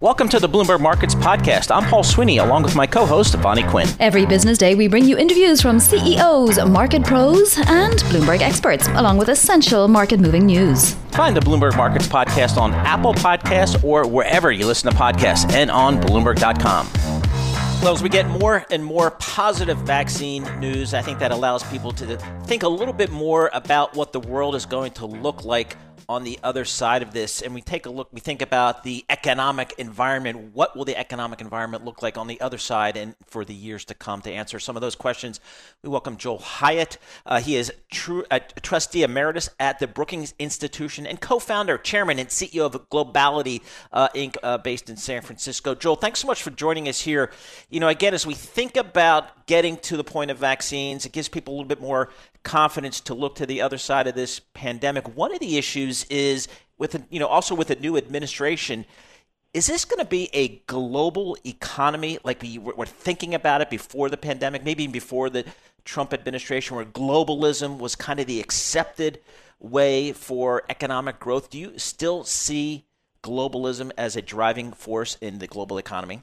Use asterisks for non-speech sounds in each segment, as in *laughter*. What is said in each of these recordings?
Welcome to the Bloomberg Markets Podcast. I'm Paul Sweeney, along with my co host, Vonnie Quinn. Every business day, we bring you interviews from CEOs, market pros, and Bloomberg experts, along with essential market moving news. Find the Bloomberg Markets Podcast on Apple Podcasts or wherever you listen to podcasts and on Bloomberg.com. Well, as we get more and more positive vaccine news, I think that allows people to think a little bit more about what the world is going to look like on the other side of this and we take a look, we think about the economic environment. What will the economic environment look like on the other side and for the years to come? To answer some of those questions, we welcome Joel Hyatt. Uh, he is true, a trustee emeritus at the Brookings Institution and co founder, chairman, and CEO of Globality uh, Inc., uh, based in San Francisco. Joel, thanks so much for joining us here. You know, again, as we think about getting to the point of vaccines, it gives people a little bit more confidence to look to the other side of this pandemic. One of the issues is with you know also with a new administration. Is this going to be a global economy like we were thinking about it before the pandemic, maybe even before the Trump administration, where globalism was kind of the accepted way for economic growth? Do you still see globalism as a driving force in the global economy?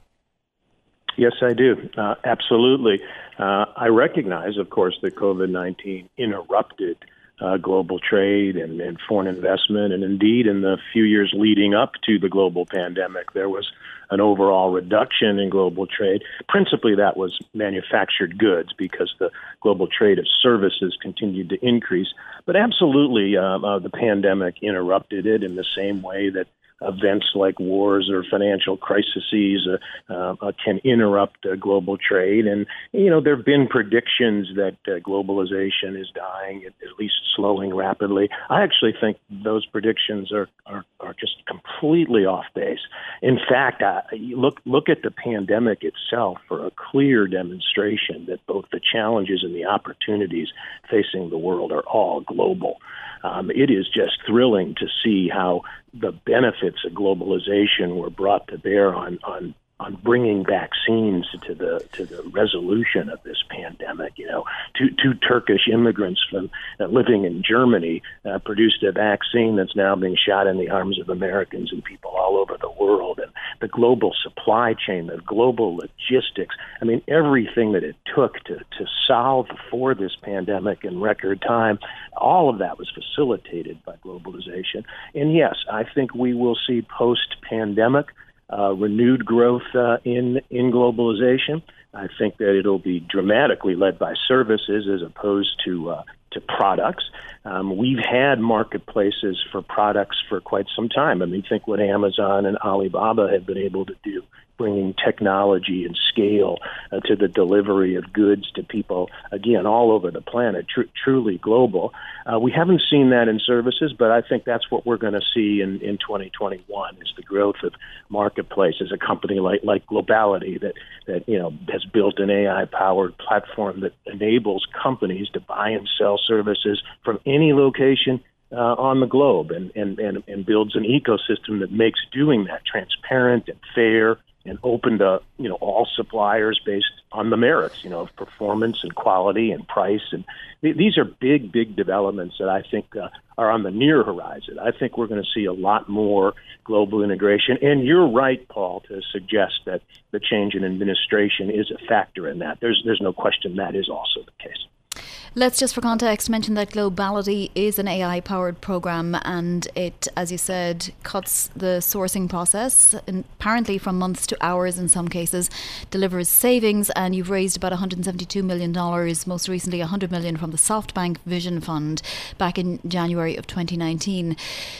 Yes, I do. Uh, absolutely. Uh, I recognize, of course, that COVID 19 interrupted uh, global trade and, and, foreign investment. And indeed, in the few years leading up to the global pandemic, there was an overall reduction in global trade. Principally, that was manufactured goods because the global trade of services continued to increase. But absolutely, uh, uh, the pandemic interrupted it in the same way that events like wars or financial crises uh, uh, can interrupt global trade. And, you know, there have been predictions that uh, globalization is dying, at, least slowing rapidly. I actually think those predictions are, are, are just completely off base. In fact, look, look at the pandemic itself for a clear demonstration that both the challenges and the opportunities facing the world are all global. Um, it is just thrilling to see how the benefits of globalization were brought to bear on on on bringing vaccines to the to the resolution of this pandemic. You know, two two Turkish immigrants from uh, living in Germany uh, produced a vaccine that's now being shot in the arms of Americans and people all over the world. And the global supply chain, the global logistics. I mean, everything that it took to to solve for this pandemic in record time. All of that was facilitated by globalization. And yes, I think we will see post pandemic uh, renewed growth uh, in in globalization. I think that it'll be dramatically led by services as opposed to uh, to products. Um, we've had marketplaces for products for quite some time. I mean, think what Amazon and Alibaba have been able to do bringing technology and scale uh, to the delivery of goods to people, again, all over the planet, tr- truly global. Uh, we haven't seen that in services, but I think that's what we're going to see in, in 2021 is the growth of marketplaces, a company like, like Globality that, that, you know, has built an AI-powered platform that enables companies to buy and sell services from any location uh, on the globe and, and, and, and builds an ecosystem that makes doing that transparent and fair and open to you know all suppliers based on the merits you know of performance and quality and price and th- these are big big developments that I think uh, are on the near horizon. I think we're going to see a lot more global integration and you're right Paul to suggest that the change in administration is a factor in that. There's there's no question that is also the case. Let's just for context mention that Globality is an AI powered program and it, as you said, cuts the sourcing process apparently from months to hours in some cases, delivers savings, and you've raised about $172 million, most recently 100 million from the SoftBank Vision Fund back in January of 2019.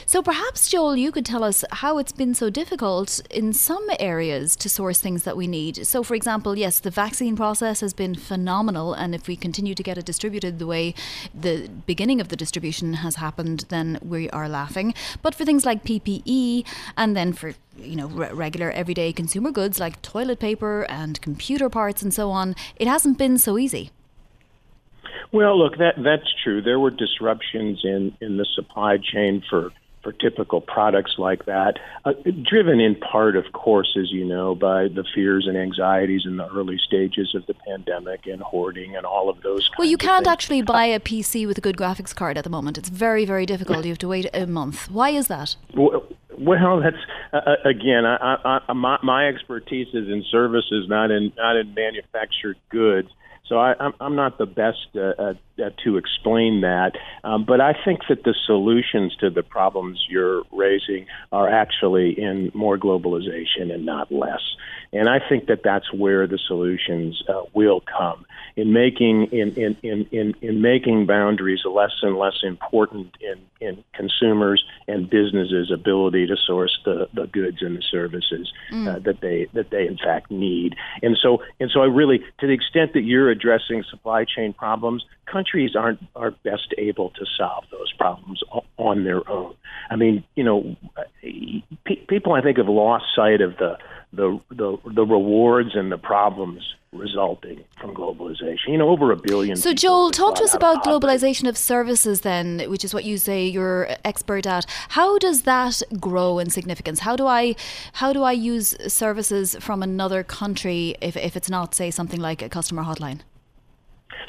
So perhaps, Joel, you could tell us how it's been so difficult in some areas to source things that we need. So, for example, yes, the vaccine process has been phenomenal, and if we continue to get it distributed, the way the beginning of the distribution has happened, then we are laughing. But for things like PPE and then for you know re- regular everyday consumer goods like toilet paper and computer parts and so on, it hasn't been so easy. Well, look, that that's true. There were disruptions in in the supply chain for for typical products like that, uh, driven in part, of course, as you know, by the fears and anxieties in the early stages of the pandemic and hoarding and all of those. Well, you can't actually buy a PC with a good graphics card at the moment. It's very, very difficult. You have to wait a month. Why is that? Well, Well, that's uh, again, I, I, my, my expertise is in services, not in not in manufactured goods. So I, I'm, I'm not the best uh, uh, to explain that, um, but I think that the solutions to the problems you're raising are actually in more globalization and not less. And I think that that's where the solutions uh, will come in making in, in, in, in, in making boundaries less and less important in, in consumers and businesses' ability to source the, the goods and the services mm. uh, that they that they in fact need. And so and so I really to the extent that you're addressing supply chain problems, countries aren't are best able to solve those problems on their own. I mean, you know, people I think have lost sight of the the the, the rewards and the problems resulting from globalization. You know, over a billion. So, Joel, talk to us about globalization of services, then, which is what you say you're expert at. How does that grow in significance? How do I how do I use services from another country if if it's not, say, something like a customer hotline?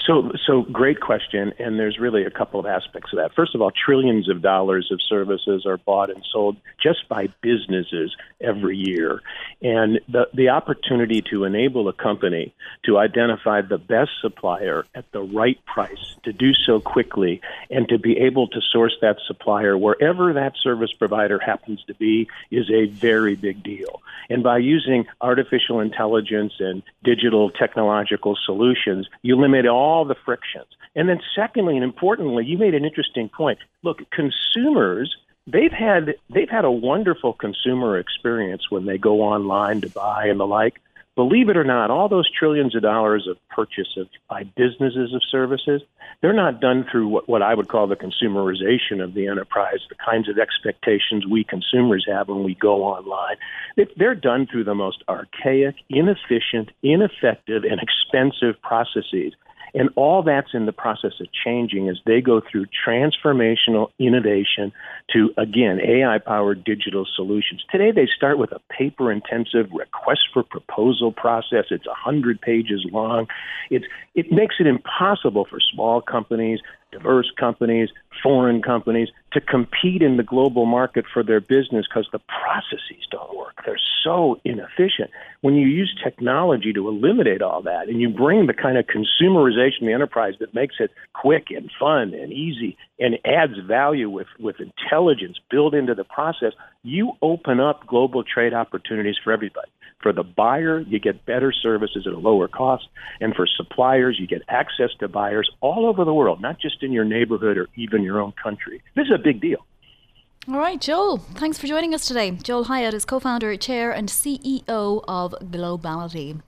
So, so great question, and there's really a couple of aspects of that. First of all, trillions of dollars of services are bought and sold just by businesses every year, and the the opportunity to enable a company to identify the best supplier at the right price, to do so quickly, and to be able to source that supplier wherever that service provider happens to be is a very big deal. And by using artificial intelligence and digital technological solutions, you limit all the frictions. And then, secondly and importantly, you made an interesting point. Look, consumers they've had they've had a wonderful consumer experience when they go online to buy and the like believe it or not, all those trillions of dollars of purchase of, by businesses of services, they're not done through what, what I would call the consumerization of the enterprise, the kinds of expectations we consumers have when we go online. They're done through the most archaic, inefficient, ineffective, and expensive processes and all that's in the process of changing as they go through transformational innovation to, again, AI powered digital solutions. Today, they start with a paper intensive request for proposal process. It's 100 pages long. It's, it makes it impossible for small companies diverse companies, foreign companies to compete in the global market for their business because the processes don't work. They're so inefficient. When you use technology to eliminate all that and you bring the kind of consumerization of the enterprise that makes it quick and fun and easy and adds value with, with intelligence built into the process, you open up global trade opportunities for everybody. For the buyer, you get better services at a lower cost. And for suppliers, you get access to buyers all over the world, not just in your neighborhood or even your own country. This is a big deal. All right, Joel, thanks for joining us today. Joel Hyatt is co founder, chair, and CEO of Globality.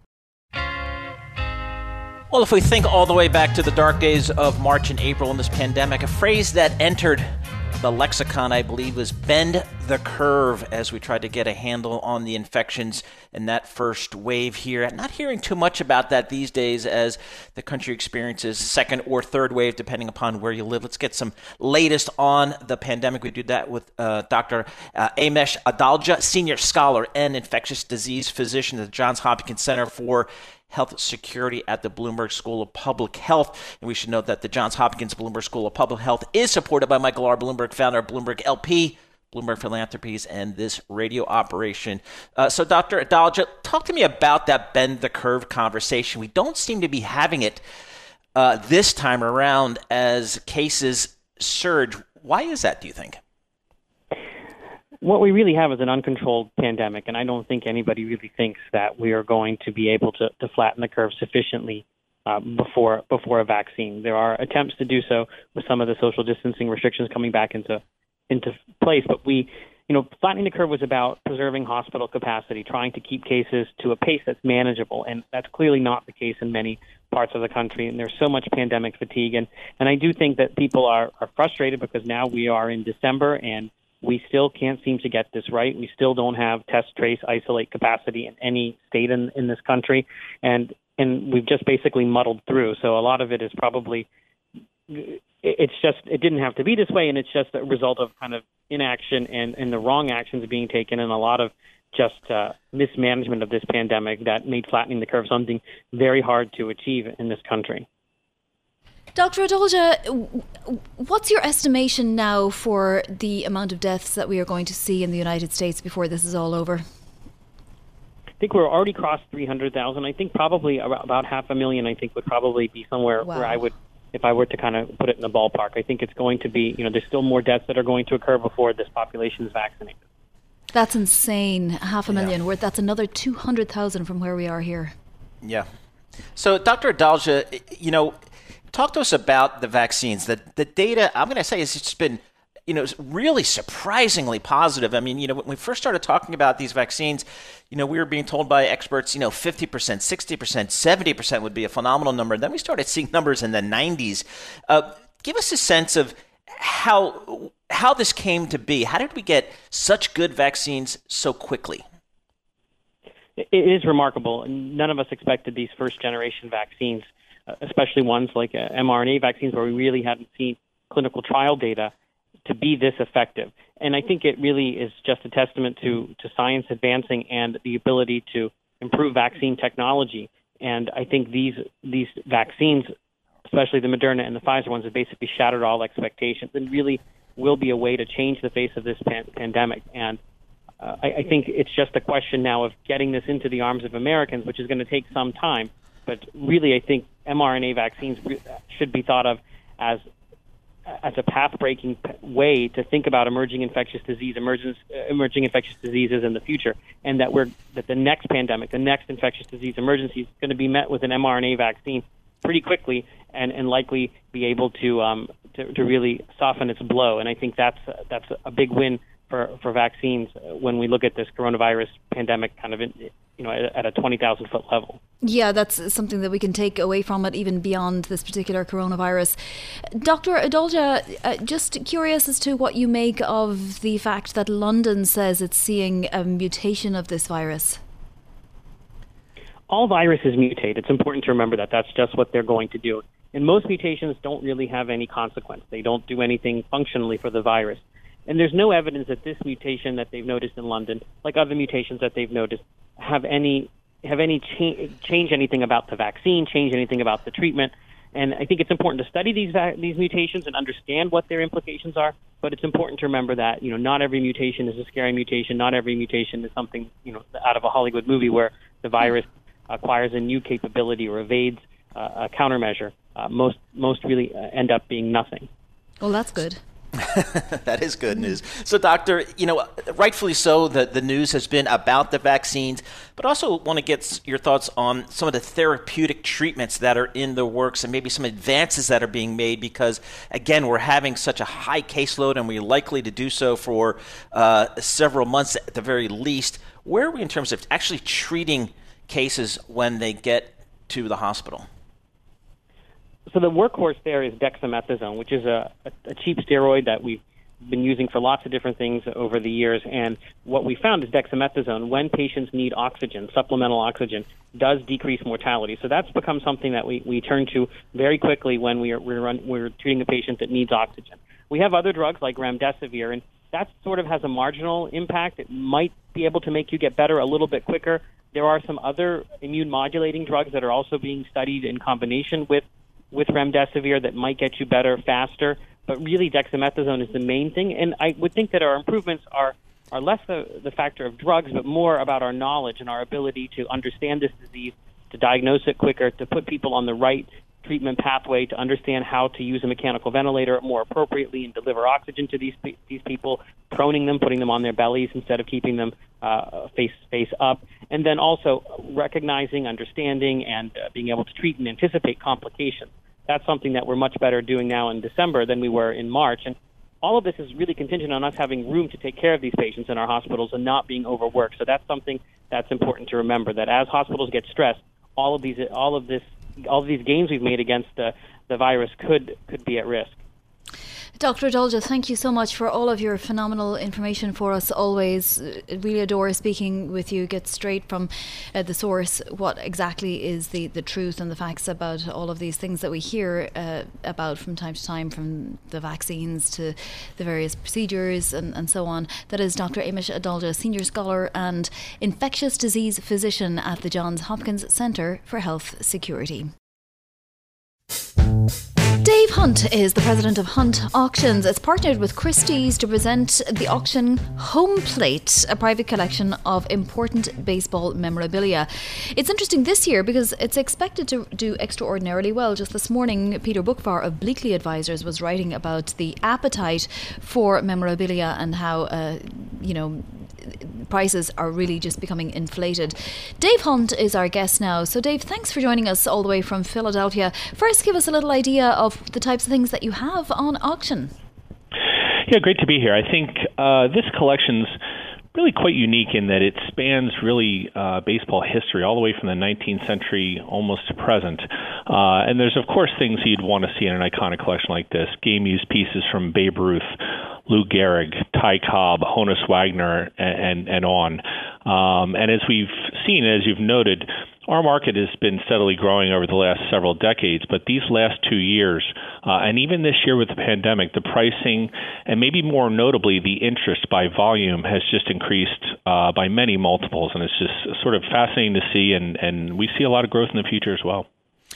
Well, if we think all the way back to the dark days of March and April in this pandemic, a phrase that entered the lexicon, I believe, was bend the curve as we tried to get a handle on the infections in that first wave here. Not hearing too much about that these days as the country experiences second or third wave, depending upon where you live. Let's get some latest on the pandemic. We do that with uh, Dr. Uh, Amesh Adalja, senior scholar and infectious disease physician at the Johns Hopkins Center for health security at the Bloomberg School of Public Health. And we should note that the Johns Hopkins Bloomberg School of Public Health is supported by Michael R. Bloomberg, founder of Bloomberg LP. Bloomberg Philanthropies and this radio operation. Uh, so, Dr. Adalja, talk to me about that bend the curve conversation. We don't seem to be having it uh, this time around as cases surge. Why is that, do you think? What we really have is an uncontrolled pandemic, and I don't think anybody really thinks that we are going to be able to, to flatten the curve sufficiently uh, before before a vaccine. There are attempts to do so with some of the social distancing restrictions coming back into into place, but we, you know, flattening the curve was about preserving hospital capacity, trying to keep cases to a pace that's manageable, and that's clearly not the case in many parts of the country. And there's so much pandemic fatigue, and and I do think that people are are frustrated because now we are in December and we still can't seem to get this right. We still don't have test, trace, isolate capacity in any state in, in this country, and and we've just basically muddled through. So a lot of it is probably it's just it didn't have to be this way, and it's just a result of kind of inaction and and the wrong actions being taken, and a lot of just uh, mismanagement of this pandemic that made flattening the curve something very hard to achieve in this country. Dr. Adalja, what's your estimation now for the amount of deaths that we are going to see in the United States before this is all over? I think we're already crossed 300,000. I think probably about half a million, I think, would probably be somewhere wow. where I would, if I were to kind of put it in the ballpark. I think it's going to be, you know, there's still more deaths that are going to occur before this population is vaccinated. That's insane. Half a million. Yeah. That's another 200,000 from where we are here. Yeah. So, Dr. Adalja, you know, talk to us about the vaccines. The, the data, I'm going to say, has just been you know, really surprisingly positive. I mean, you know, when we first started talking about these vaccines, you know, we were being told by experts, you know, 50%, 60%, 70% would be a phenomenal number. And Then we started seeing numbers in the 90s. Uh, give us a sense of how how this came to be. How did we get such good vaccines so quickly? It is remarkable. None of us expected these first generation vaccines, especially ones like uh, mRNA vaccines, where we really haven't seen clinical trial data to be this effective. And I think it really is just a testament to, to science advancing and the ability to improve vaccine technology. And I think these these vaccines, especially the Moderna and the Pfizer ones, have basically shattered all expectations and really will be a way to change the face of this pan- pandemic. And uh, I, I think it's just a question now of getting this into the arms of Americans, which is going to take some time. But really, I think mRNA vaccines should be thought of as as a path-breaking way to think about emerging infectious disease, emerging, uh, emerging infectious diseases in the future, and that we're that the next pandemic, the next infectious disease emergency is going to be met with an mRNA vaccine pretty quickly, and, and likely be able to, um, to to really soften its blow. And I think that's uh, that's a big win for, for vaccines when we look at this coronavirus pandemic kind of in, you know at a 20,000 foot level. Yeah, that's something that we can take away from it even beyond this particular coronavirus. Dr. Adalja, uh, just curious as to what you make of the fact that London says it's seeing a mutation of this virus. All viruses mutate. It's important to remember that that's just what they're going to do. And most mutations don't really have any consequence. They don't do anything functionally for the virus. And there's no evidence that this mutation that they've noticed in London, like other mutations that they've noticed, have any have any cha- change anything about the vaccine, change anything about the treatment. And I think it's important to study these va- these mutations and understand what their implications are. But it's important to remember that you know not every mutation is a scary mutation. Not every mutation is something you know out of a Hollywood movie where the virus acquires a new capability or evades uh, a countermeasure. Uh, most most really uh, end up being nothing. Well, that's good. *laughs* that is good news. So, doctor, you know, rightfully so, the, the news has been about the vaccines, but also want to get your thoughts on some of the therapeutic treatments that are in the works and maybe some advances that are being made because, again, we're having such a high caseload and we're likely to do so for uh, several months at the very least. Where are we in terms of actually treating cases when they get to the hospital? So the workhorse there is dexamethasone, which is a, a, cheap steroid that we've been using for lots of different things over the years. And what we found is dexamethasone, when patients need oxygen, supplemental oxygen, does decrease mortality. So that's become something that we, we turn to very quickly when we are, we're, run, we're treating a patient that needs oxygen. We have other drugs like remdesivir, and that sort of has a marginal impact. It might be able to make you get better a little bit quicker. There are some other immune modulating drugs that are also being studied in combination with with remdesivir that might get you better faster. But really, dexamethasone is the main thing. And I would think that our improvements are are less the, the factor of drugs, but more about our knowledge and our ability to understand this disease, to diagnose it quicker, to put people on the right treatment pathway, to understand how to use a mechanical ventilator more appropriately and deliver oxygen to these these people, proning them, putting them on their bellies instead of keeping them uh, face face up, and then also recognizing, understanding, and uh, being able to treat and anticipate complications. That's something that we're much better doing now in December than we were in March. And all of this is really contingent on us having room to take care of these patients in our hospitals and not being overworked. So that's something that's important to remember that as hospitals get stressed, all of these all of this all these gains we've made against the, the virus could could be at risk. Dr. Adalja, thank you so much for all of your phenomenal information for us always. Really adore speaking with you, get straight from uh, the source what exactly is the, the truth and the facts about all of these things that we hear uh, about from time to time, from the vaccines to the various procedures and, and so on. That is Dr. Amesh Adalja, Senior Scholar and Infectious Disease Physician at the Johns Hopkins Centre for Health Security. Dave Hunt is the president of Hunt Auctions. It's partnered with Christie's to present the auction Home Plate, a private collection of important baseball memorabilia. It's interesting this year because it's expected to do extraordinarily well. Just this morning, Peter Boockvar of Bleakley Advisors was writing about the appetite for memorabilia and how, uh, you know, prices are really just becoming inflated. Dave Hunt is our guest now. So, Dave, thanks for joining us all the way from Philadelphia. First, give us a little idea of the types of things that you have on auction. Yeah, great to be here. I think uh, this collection's really quite unique in that it spans really uh, baseball history all the way from the 19th century almost to present. Uh, and there's, of course, things you'd want to see in an iconic collection like this game used pieces from Babe Ruth, Lou Gehrig, Ty Cobb, Honus Wagner, and, and, and on. Um, and as we've seen, as you've noted, our market has been steadily growing over the last several decades, but these last two years, uh, and even this year with the pandemic, the pricing and maybe more notably the interest by volume has just increased uh, by many multiples, and it's just sort of fascinating to see, and, and we see a lot of growth in the future as well.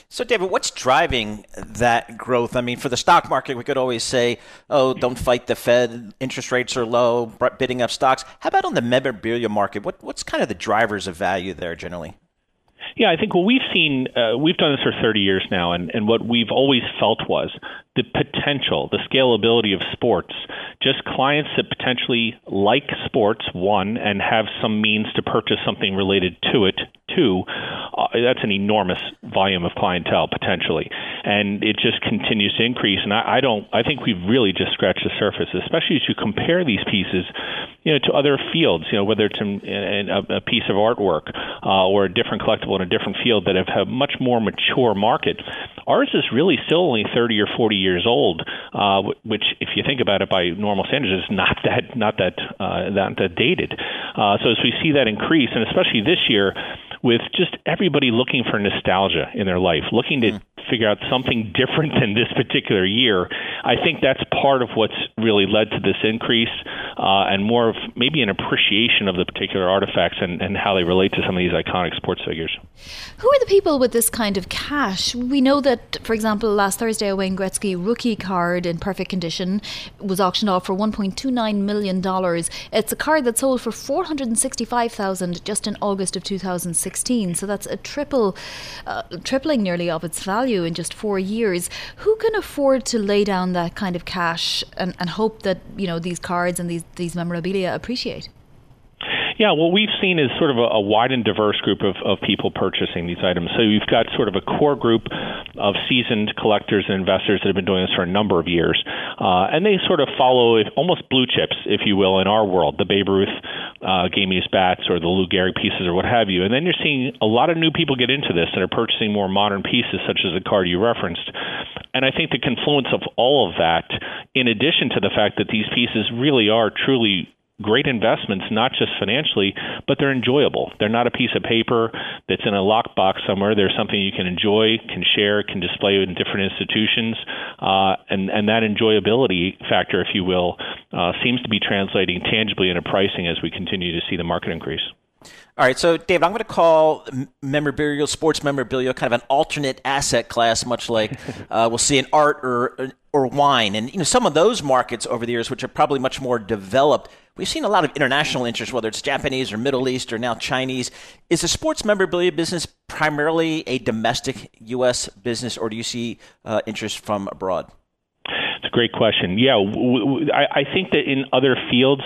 So, David, what's driving that growth? I mean, for the stock market, we could always say, oh, don't fight the Fed, interest rates are low, bidding up stocks. How about on the memorabilia market? What, what's kind of the drivers of value there generally? Yeah, I think what we've seen, uh, we've done this for 30 years now, and, and what we've always felt was the potential, the scalability of sports. Just clients that potentially like sports, one, and have some means to purchase something related to it, two. Uh, that's an enormous volume of clientele potentially, and it just continues to increase. And I, I don't, I think we've really just scratched the surface, especially as you compare these pieces, you know, to other fields. You know, whether it's in, in a, a, piece of artwork uh, or a different collectible in a different field that have, a much more mature market. Ours is really still only 30 or 40 years old, uh, which, if you think about it by normal standards, is not that not that uh, that, that dated. Uh, so as we see that increase, and especially this year, with just everybody looking for nostalgia in their life, looking to mm figure out something different than this particular year. I think that's part of what's really led to this increase uh, and more of maybe an appreciation of the particular artifacts and, and how they relate to some of these iconic sports figures. Who are the people with this kind of cash? We know that, for example, last Thursday, a Wayne Gretzky rookie card in perfect condition was auctioned off for $1.29 million. It's a card that sold for 465000 just in August of 2016. So that's a triple, uh, tripling nearly of its value in just four years. Who can afford to lay down that kind of cash and, and hope that you know these cards and these these memorabilia appreciate? Yeah, what we've seen is sort of a, a wide and diverse group of, of people purchasing these items. So you've got sort of a core group of seasoned collectors and investors that have been doing this for a number of years. Uh, and they sort of follow almost blue chips, if you will, in our world, the Babe Ruth uh, game used bats or the Lou Gehrig pieces or what have you. And then you're seeing a lot of new people get into this and are purchasing more modern pieces, such as the card you referenced. And I think the confluence of all of that, in addition to the fact that these pieces really are truly great investments, not just financially, but they're enjoyable. They're not a piece of paper that's in a lockbox somewhere. They're something you can enjoy, can share, can display in different institutions, uh, and and that enjoyability factor, if you will, uh, seems to be translating tangibly into pricing as we continue to see the market increase. All right, so Dave, I'm going to call memorabilia, sports memorabilia, kind of an alternate asset class, much like *laughs* uh, we'll see in art or or wine, and you know some of those markets over the years, which are probably much more developed, We've seen a lot of international interest, whether it's Japanese or Middle East or now Chinese. Is the sports memorabilia business primarily a domestic U.S. business, or do you see uh, interest from abroad? It's a great question. Yeah, I think that in other fields,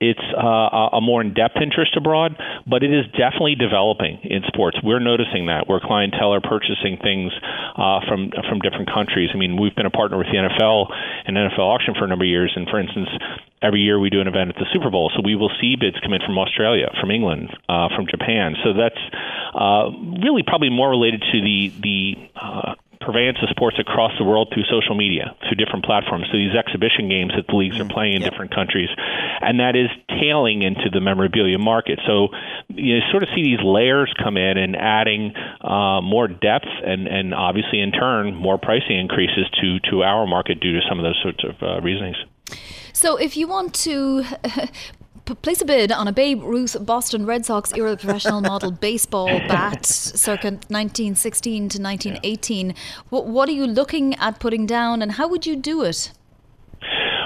it's uh, a more in-depth interest abroad, but it is definitely developing in sports. We're noticing that where clientele are purchasing things uh, from from different countries. I mean, we've been a partner with the NFL and NFL auction for a number of years, and for instance, every year we do an event at the Super Bowl, so we will see bids come in from Australia, from England, uh, from Japan. So that's uh, really probably more related to the the uh, purveyance of sports across the world through social media, through different platforms, through these exhibition games that the leagues are mm, playing in yep. different countries, and that is tailing into the memorabilia market. So you sort of see these layers come in and adding uh, more depth, and and obviously in turn more pricing increases to to our market due to some of those sorts of uh, reasonings. So if you want to *laughs* p- place a bid on a Babe Ruth Boston Red Sox era professional *laughs* model baseball bat circa 1916 to 1918. Yeah. What, what are you looking at putting down and how would you do it?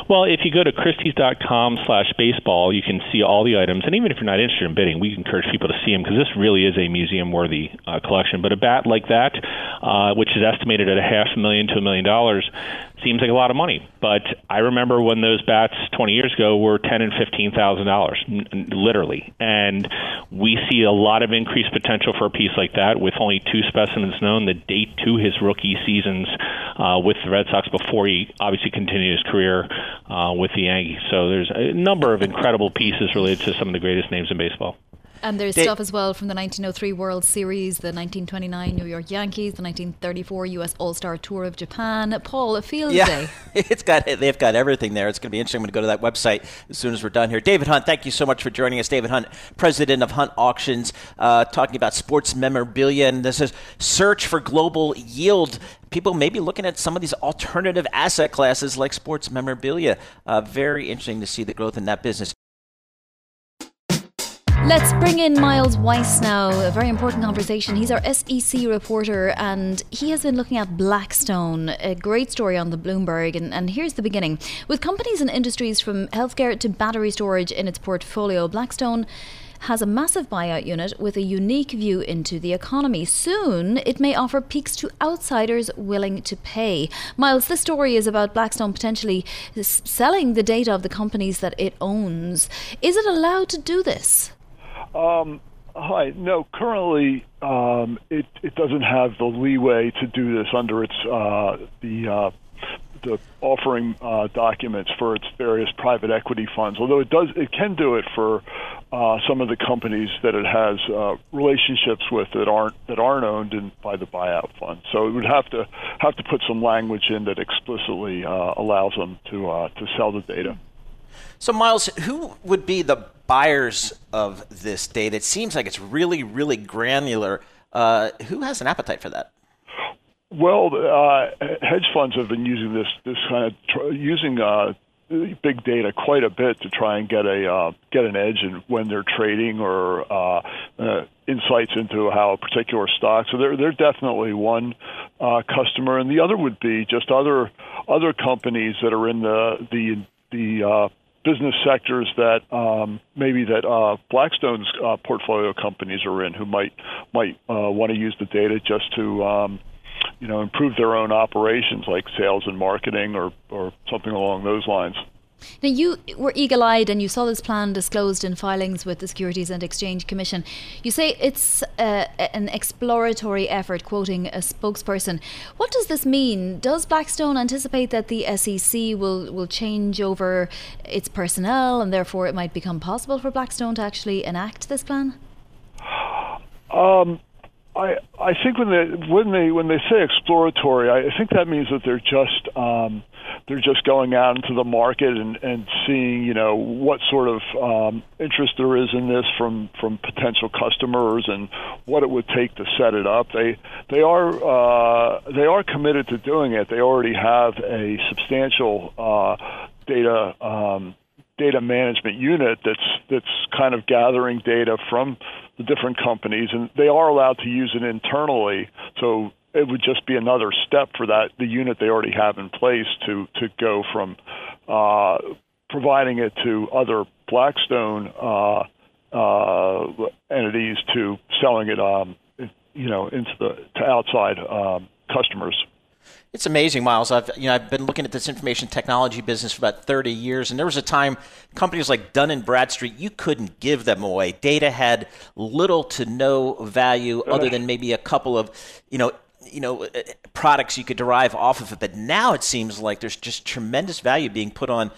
Well, if you go to Christie's.com slash baseball, you can see all the items. And even if you're not interested in bidding, we encourage people to see them because this really is a museum worthy uh, collection. But a bat like that, uh, which is estimated at a half a million to a million dollars, seems like a lot of money. But I remember when those bats 20 years ago were 10 and 15 thousand dollars, literally. And we see a lot of increased potential for a piece like that, with only two specimens known that date to his rookie seasons uh, with the Red Sox before he obviously continued his career uh, with the Yankees. So there's a number of incredible pieces related to some of the greatest names in baseball. And there's they, stuff as well from the 1903 World Series, the 1929 New York Yankees, the 1934 U.S. All Star Tour of Japan. Paul, a field yeah, day. *laughs* it's got they've got everything there. It's going to be interesting. I'm going to go to that website as soon as we're done here. David Hunt, thank you so much for joining us. David Hunt, president of Hunt Auctions, uh, talking about sports memorabilia. And this is search for global yield people may be looking at some of these alternative asset classes like sports memorabilia. Uh, very interesting to see the growth in that business. Let's bring in Miles Weiss now. A very important conversation. He's our SEC reporter and he has been looking at Blackstone, a great story on the Bloomberg. And, and here's the beginning. With companies and industries from healthcare to battery storage in its portfolio, Blackstone has a massive buyout unit with a unique view into the economy. Soon, it may offer peeks to outsiders willing to pay. Miles, this story is about Blackstone potentially selling the data of the companies that it owns. Is it allowed to do this? Um, hi. No, currently um, it it doesn't have the leeway to do this under its uh, the uh, the offering uh, documents for its various private equity funds. Although it does, it can do it for uh, some of the companies that it has uh, relationships with that aren't that aren't owned in, by the buyout fund. So it would have to have to put some language in that explicitly uh, allows them to uh, to sell the data. So, Miles, who would be the buyers of this data? It seems like it's really, really granular. Uh, who has an appetite for that? Well, uh, hedge funds have been using this this kind of tr- using uh, big data quite a bit to try and get a uh, get an edge in when they're trading or uh, uh, insights into how a particular stock. So they're they're definitely one customer, and the other would be just other other companies that are in the the the uh, business sectors that um, maybe that uh, Blackstone's uh, portfolio companies are in, who might might uh, want to use the data just to um, you know improve their own operations, like sales and marketing, or or something along those lines. Now, you were eagle eyed and you saw this plan disclosed in filings with the Securities and Exchange Commission. You say it's uh, an exploratory effort, quoting a spokesperson. What does this mean? Does Blackstone anticipate that the SEC will, will change over its personnel and therefore it might become possible for Blackstone to actually enact this plan? Um, I I think when they when they when they say exploratory, I think that means that they're just um, they're just going out into the market and, and seeing you know what sort of um, interest there is in this from from potential customers and what it would take to set it up. They they are uh, they are committed to doing it. They already have a substantial uh, data. Um, data management unit that's that's kind of gathering data from the different companies and they are allowed to use it internally so it would just be another step for that the unit they already have in place to to go from uh, providing it to other Blackstone uh, uh, entities to selling it, um, you know, into the to outside um, customers. It's amazing, Miles. I've you know I've been looking at this information technology business for about 30 years, and there was a time companies like Dun and Bradstreet you couldn't give them away. Data had little to no value other than maybe a couple of you know you know uh, products you could derive off of it. But now it seems like there's just tremendous value being put on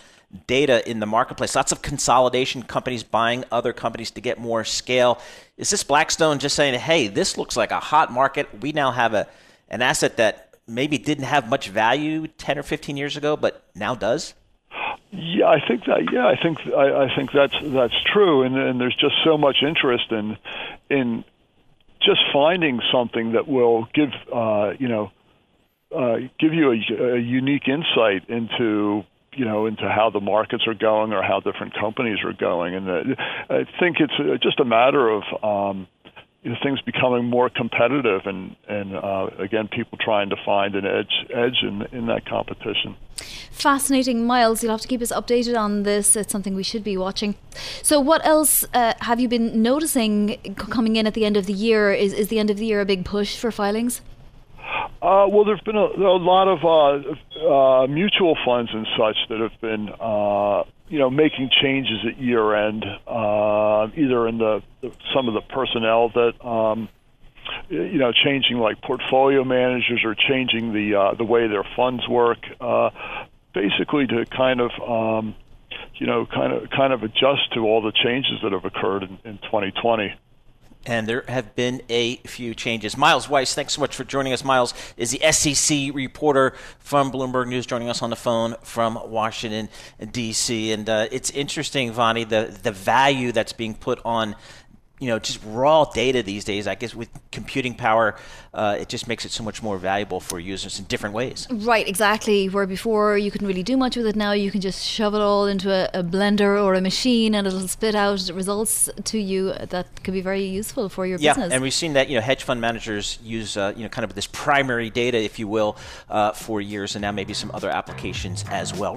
data in the marketplace. Lots of consolidation, companies buying other companies to get more scale. Is this Blackstone just saying, "Hey, this looks like a hot market. We now have a an asset that maybe didn't have much value 10 or 15 years ago, but now does?" Yeah, I think that. Yeah, I think I, I think that's that's true, and, and there's just so much interest in in just finding something that will give uh, you know uh, give you a, a, unique insight into you know into how the markets are going or how different companies are going, and uh, I think it's just a matter of um, you know, things becoming more competitive and and uh, again people trying to find an edge edge in in that competition. Fascinating, Miles. You'll have to keep us updated on this. It's something we should be watching. So, what else uh, have you been noticing coming in at the end of the year? Is is the end of the year a big push for filings? Uh, well, there's been a, a lot of uh, uh, mutual funds and such that have been, uh, you know, making changes at year end, uh, either in the, the some of the personnel that, um, you know, changing like portfolio managers or changing the uh, the way their funds work, uh, basically to kind of. Um, you know, kind of kind of adjust to all the changes that have occurred in, in 2020 and there have been a few changes. Miles Weiss, thanks so much for joining us. Miles is the SEC reporter from Bloomberg News, joining us on the phone from Washington D.C. And uh, it's interesting, Vonnie, the the value that's being put on you know just raw data these days i guess with computing power uh, it just makes it so much more valuable for users in different ways. Right exactly where before you couldn't really do much with it now you can just shove it all into a, a blender or a machine and it'll spit out results to you that can be very useful for your yeah, business. and we've seen that you know hedge fund managers use uh, you know kind of this primary data if you will uh, for years and now maybe some other applications as well